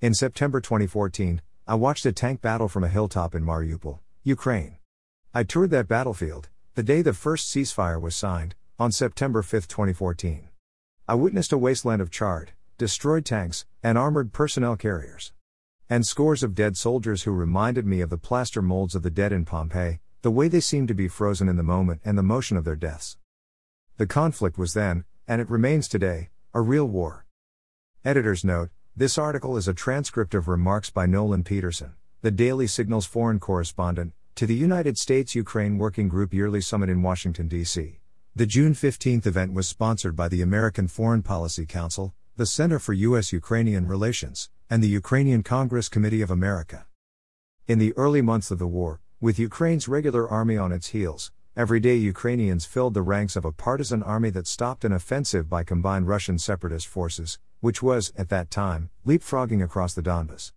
In September 2014, I watched a tank battle from a hilltop in Mariupol, Ukraine. I toured that battlefield, the day the first ceasefire was signed, on September 5, 2014. I witnessed a wasteland of charred, destroyed tanks, and armored personnel carriers. And scores of dead soldiers who reminded me of the plaster molds of the dead in Pompeii, the way they seemed to be frozen in the moment and the motion of their deaths. The conflict was then, and it remains today, a real war. Editor's note this article is a transcript of remarks by Nolan Peterson, the Daily Signal's foreign correspondent, to the United States Ukraine Working Group Yearly Summit in Washington, D.C. The June 15th event was sponsored by the American Foreign Policy Council, the Center for U.S. Ukrainian Relations, and the Ukrainian Congress Committee of America. In the early months of the war, with Ukraine's regular army on its heels, everyday Ukrainians filled the ranks of a partisan army that stopped an offensive by combined Russian separatist forces, which was, at that time, leapfrogging across the Donbas.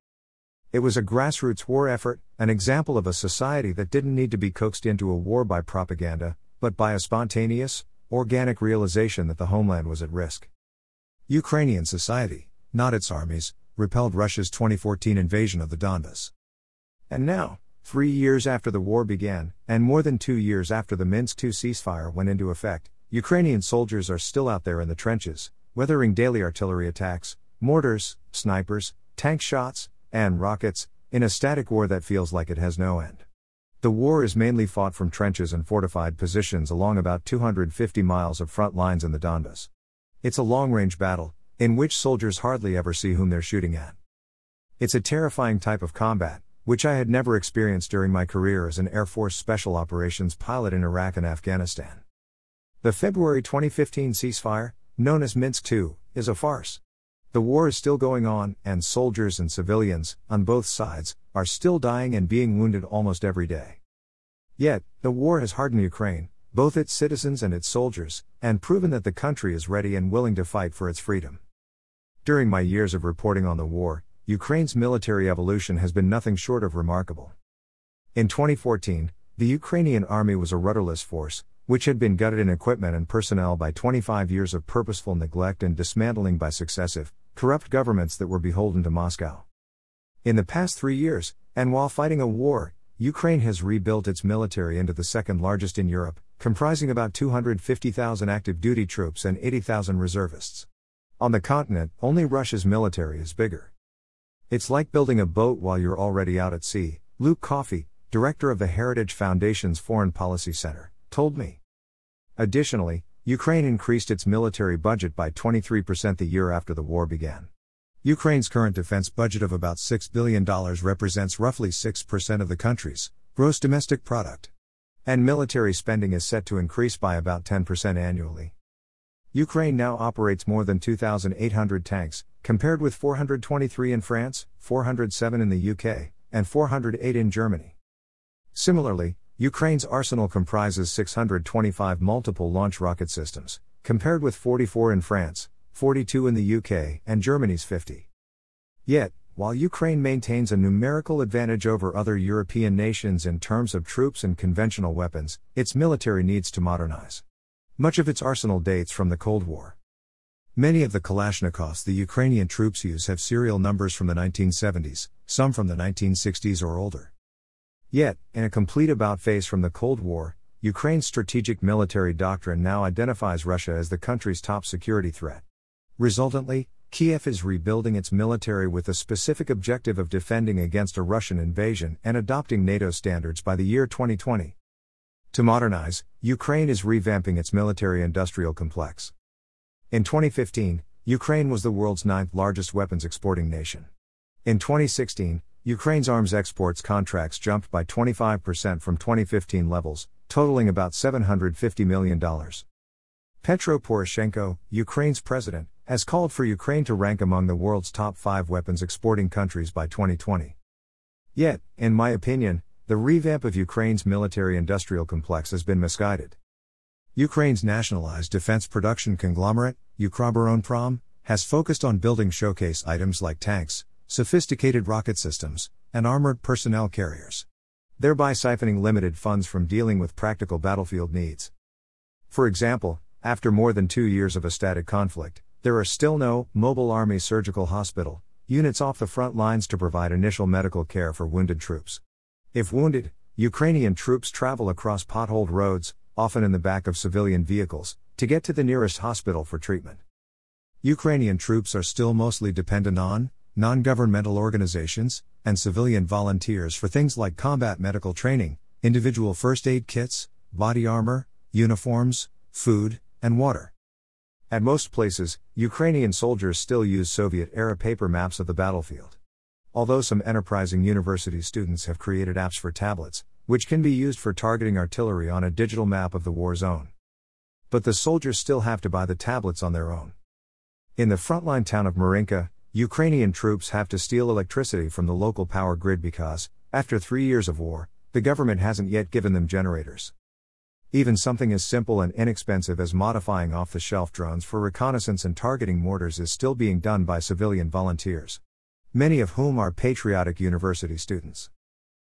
It was a grassroots war effort, an example of a society that didn't need to be coaxed into a war by propaganda, but by a spontaneous, organic realization that the homeland was at risk. Ukrainian society, not its armies, repelled Russia's 2014 invasion of the Donbas. And now, three years after the war began, and more than two years after the Minsk II ceasefire went into effect, Ukrainian soldiers are still out there in the trenches, weathering daily artillery attacks, mortars, snipers, tank shots, and rockets, in a static war that feels like it has no end. The war is mainly fought from trenches and fortified positions along about 250 miles of front lines in the Donbas. It's a long range battle, in which soldiers hardly ever see whom they're shooting at. It's a terrifying type of combat, which I had never experienced during my career as an Air Force Special Operations pilot in Iraq and Afghanistan. The February 2015 ceasefire, known as Minsk II, is a farce. The war is still going on, and soldiers and civilians, on both sides, are still dying and being wounded almost every day. Yet, the war has hardened Ukraine, both its citizens and its soldiers, and proven that the country is ready and willing to fight for its freedom. During my years of reporting on the war, Ukraine's military evolution has been nothing short of remarkable. In 2014, the Ukrainian army was a rudderless force, which had been gutted in equipment and personnel by 25 years of purposeful neglect and dismantling by successive, corrupt governments that were beholden to Moscow. In the past three years, and while fighting a war, Ukraine has rebuilt its military into the second largest in Europe, comprising about 250,000 active duty troops and 80,000 reservists. On the continent, only Russia's military is bigger. It's like building a boat while you're already out at sea, Luke Coffey, director of the Heritage Foundation's Foreign Policy Center, told me. Additionally, Ukraine increased its military budget by 23% the year after the war began. Ukraine's current defense budget of about $6 billion represents roughly 6% of the country's gross domestic product. And military spending is set to increase by about 10% annually. Ukraine now operates more than 2,800 tanks, compared with 423 in France, 407 in the UK, and 408 in Germany. Similarly, Ukraine's arsenal comprises 625 multiple launch rocket systems, compared with 44 in France, 42 in the UK, and Germany's 50. Yet, while Ukraine maintains a numerical advantage over other European nations in terms of troops and conventional weapons, its military needs to modernize. Much of its arsenal dates from the Cold War. Many of the Kalashnikovs the Ukrainian troops use have serial numbers from the 1970s, some from the 1960s or older. Yet, in a complete about face from the Cold War, Ukraine's strategic military doctrine now identifies Russia as the country's top security threat. Resultantly, Kiev is rebuilding its military with the specific objective of defending against a Russian invasion and adopting NATO standards by the year 2020. To modernize, Ukraine is revamping its military industrial complex. In 2015, Ukraine was the world's ninth largest weapons exporting nation. In 2016, Ukraine's arms exports contracts jumped by 25% from 2015 levels, totaling about $750 million. Petro Poroshenko, Ukraine's president, has called for Ukraine to rank among the world's top five weapons exporting countries by 2020. Yet, in my opinion, the revamp of Ukraine's military industrial complex has been misguided. Ukraine's nationalized defense production conglomerate, Ukroboronprom, has focused on building showcase items like tanks, sophisticated rocket systems, and armored personnel carriers. Thereby siphoning limited funds from dealing with practical battlefield needs. For example, after more than two years of a static conflict, there are still no mobile army surgical hospital, units off the front lines to provide initial medical care for wounded troops. If wounded, Ukrainian troops travel across potholed roads, often in the back of civilian vehicles, to get to the nearest hospital for treatment. Ukrainian troops are still mostly dependent on non governmental organizations and civilian volunteers for things like combat medical training, individual first aid kits, body armor, uniforms, food, and water. At most places, Ukrainian soldiers still use Soviet era paper maps of the battlefield. Although some enterprising university students have created apps for tablets, which can be used for targeting artillery on a digital map of the war zone. But the soldiers still have to buy the tablets on their own. In the frontline town of Marinka, Ukrainian troops have to steal electricity from the local power grid because, after three years of war, the government hasn't yet given them generators. Even something as simple and inexpensive as modifying off the shelf drones for reconnaissance and targeting mortars is still being done by civilian volunteers. Many of whom are patriotic university students.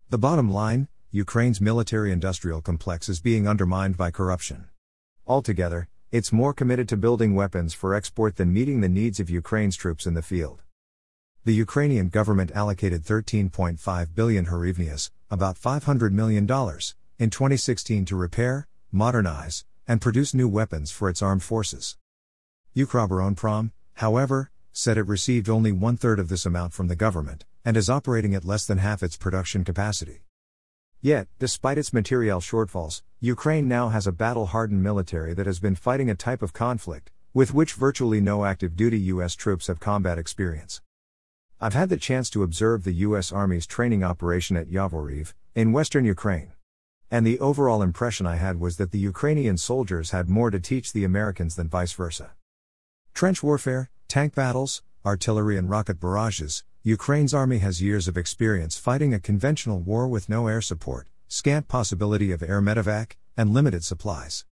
The bottom line Ukraine's military industrial complex is being undermined by corruption. Altogether, it's more committed to building weapons for export than meeting the needs of Ukraine's troops in the field. The Ukrainian government allocated 13.5 billion hryvnias, about $500 million, in 2016 to repair, modernize, and produce new weapons for its armed forces. Ukroboronprom, however, said it received only one third of this amount from the government, and is operating at less than half its production capacity. Yet, despite its materiel shortfalls, Ukraine now has a battle hardened military that has been fighting a type of conflict, with which virtually no active duty U.S. troops have combat experience. I've had the chance to observe the U.S. Army's training operation at Yavoriv, in western Ukraine. And the overall impression I had was that the Ukrainian soldiers had more to teach the Americans than vice versa. Trench warfare, tank battles, artillery, and rocket barrages, Ukraine's army has years of experience fighting a conventional war with no air support, scant possibility of air medevac, and limited supplies.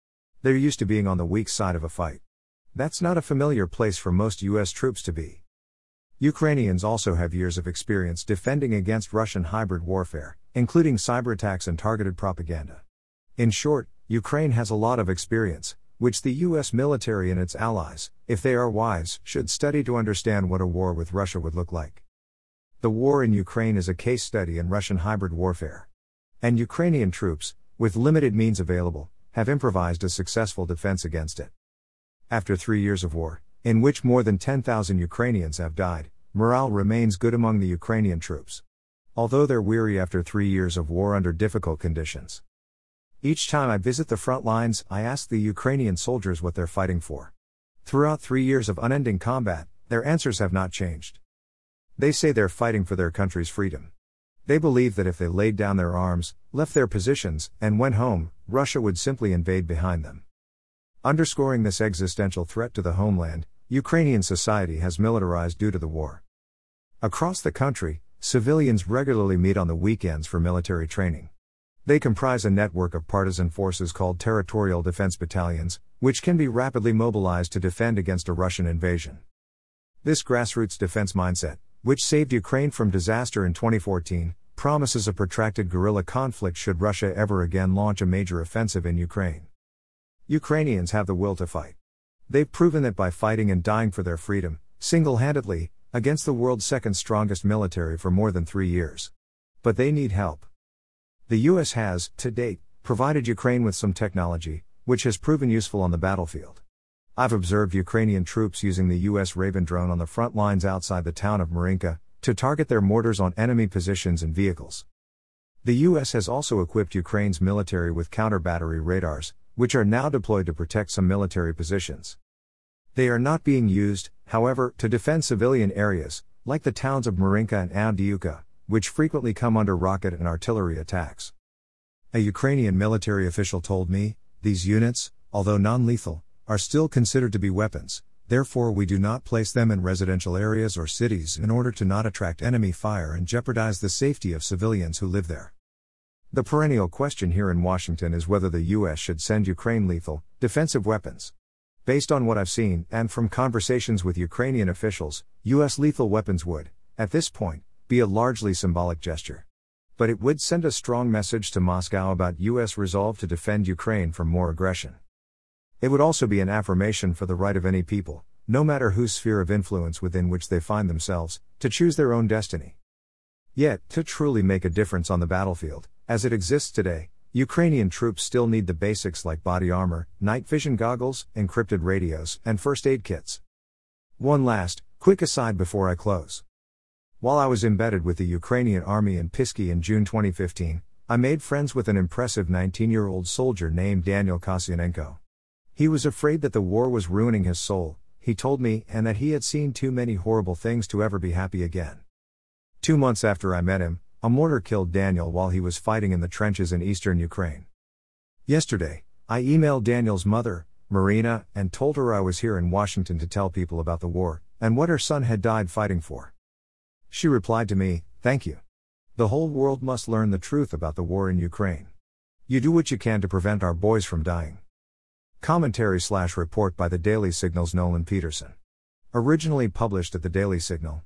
They're used to being on the weak side of a fight. That's not a familiar place for most US troops to be. Ukrainians also have years of experience defending against Russian hybrid warfare, including cyber attacks and targeted propaganda. In short, Ukraine has a lot of experience, which the US military and its allies, if they are wise, should study to understand what a war with Russia would look like. The war in Ukraine is a case study in Russian hybrid warfare. And Ukrainian troops, with limited means available, have improvised a successful defense against it. After three years of war, in which more than 10,000 Ukrainians have died, morale remains good among the Ukrainian troops although they're weary after three years of war under difficult conditions. Each time I visit the front lines, I ask the Ukrainian soldiers what they're fighting for. Throughout three years of unending combat, their answers have not changed. They say they're fighting for their country's freedom. They believe that if they laid down their arms, left their positions, and went home, Russia would simply invade behind them. Underscoring this existential threat to the homeland, Ukrainian society has militarized due to the war. Across the country, Civilians regularly meet on the weekends for military training. They comprise a network of partisan forces called territorial defense battalions, which can be rapidly mobilized to defend against a Russian invasion. This grassroots defense mindset, which saved Ukraine from disaster in 2014, promises a protracted guerrilla conflict should Russia ever again launch a major offensive in Ukraine. Ukrainians have the will to fight. They've proven that by fighting and dying for their freedom, single handedly, against the world's second strongest military for more than three years. But they need help. The US has, to date, provided Ukraine with some technology, which has proven useful on the battlefield. I've observed Ukrainian troops using the US Raven drone on the front lines outside the town of Marinka to target their mortars on enemy positions and vehicles. The US has also equipped Ukraine's military with counter battery radars, which are now deployed to protect some military positions. They are not being used, however, to defend civilian areas, like the towns of Marinka and Avdiivka, which frequently come under rocket and artillery attacks. A Ukrainian military official told me, these units, although non lethal, are still considered to be weapons, therefore, we do not place them in residential areas or cities in order to not attract enemy fire and jeopardize the safety of civilians who live there. The perennial question here in Washington is whether the U.S. should send Ukraine lethal, defensive weapons. Based on what I've seen, and from conversations with Ukrainian officials, U.S. lethal weapons would, at this point, be a largely symbolic gesture. But it would send a strong message to Moscow about U.S. resolve to defend Ukraine from more aggression. It would also be an affirmation for the right of any people, no matter whose sphere of influence within which they find themselves, to choose their own destiny. Yet, to truly make a difference on the battlefield, as it exists today, Ukrainian troops still need the basics like body armor, night vision goggles, encrypted radios, and first aid kits. One last, quick aside before I close. While I was embedded with the Ukrainian army in Pisky in June 2015, I made friends with an impressive 19 year old soldier named Daniel Kasianenko. He was afraid that the war was ruining his soul, he told me, and that he had seen too many horrible things to ever be happy again. Two months after I met him, a mortar killed Daniel while he was fighting in the trenches in eastern Ukraine. Yesterday, I emailed Daniel's mother, Marina, and told her I was here in Washington to tell people about the war, and what her son had died fighting for. She replied to me, Thank you. The whole world must learn the truth about the war in Ukraine. You do what you can to prevent our boys from dying. Commentary slash report by the Daily Signal's Nolan Peterson. Originally published at the Daily Signal,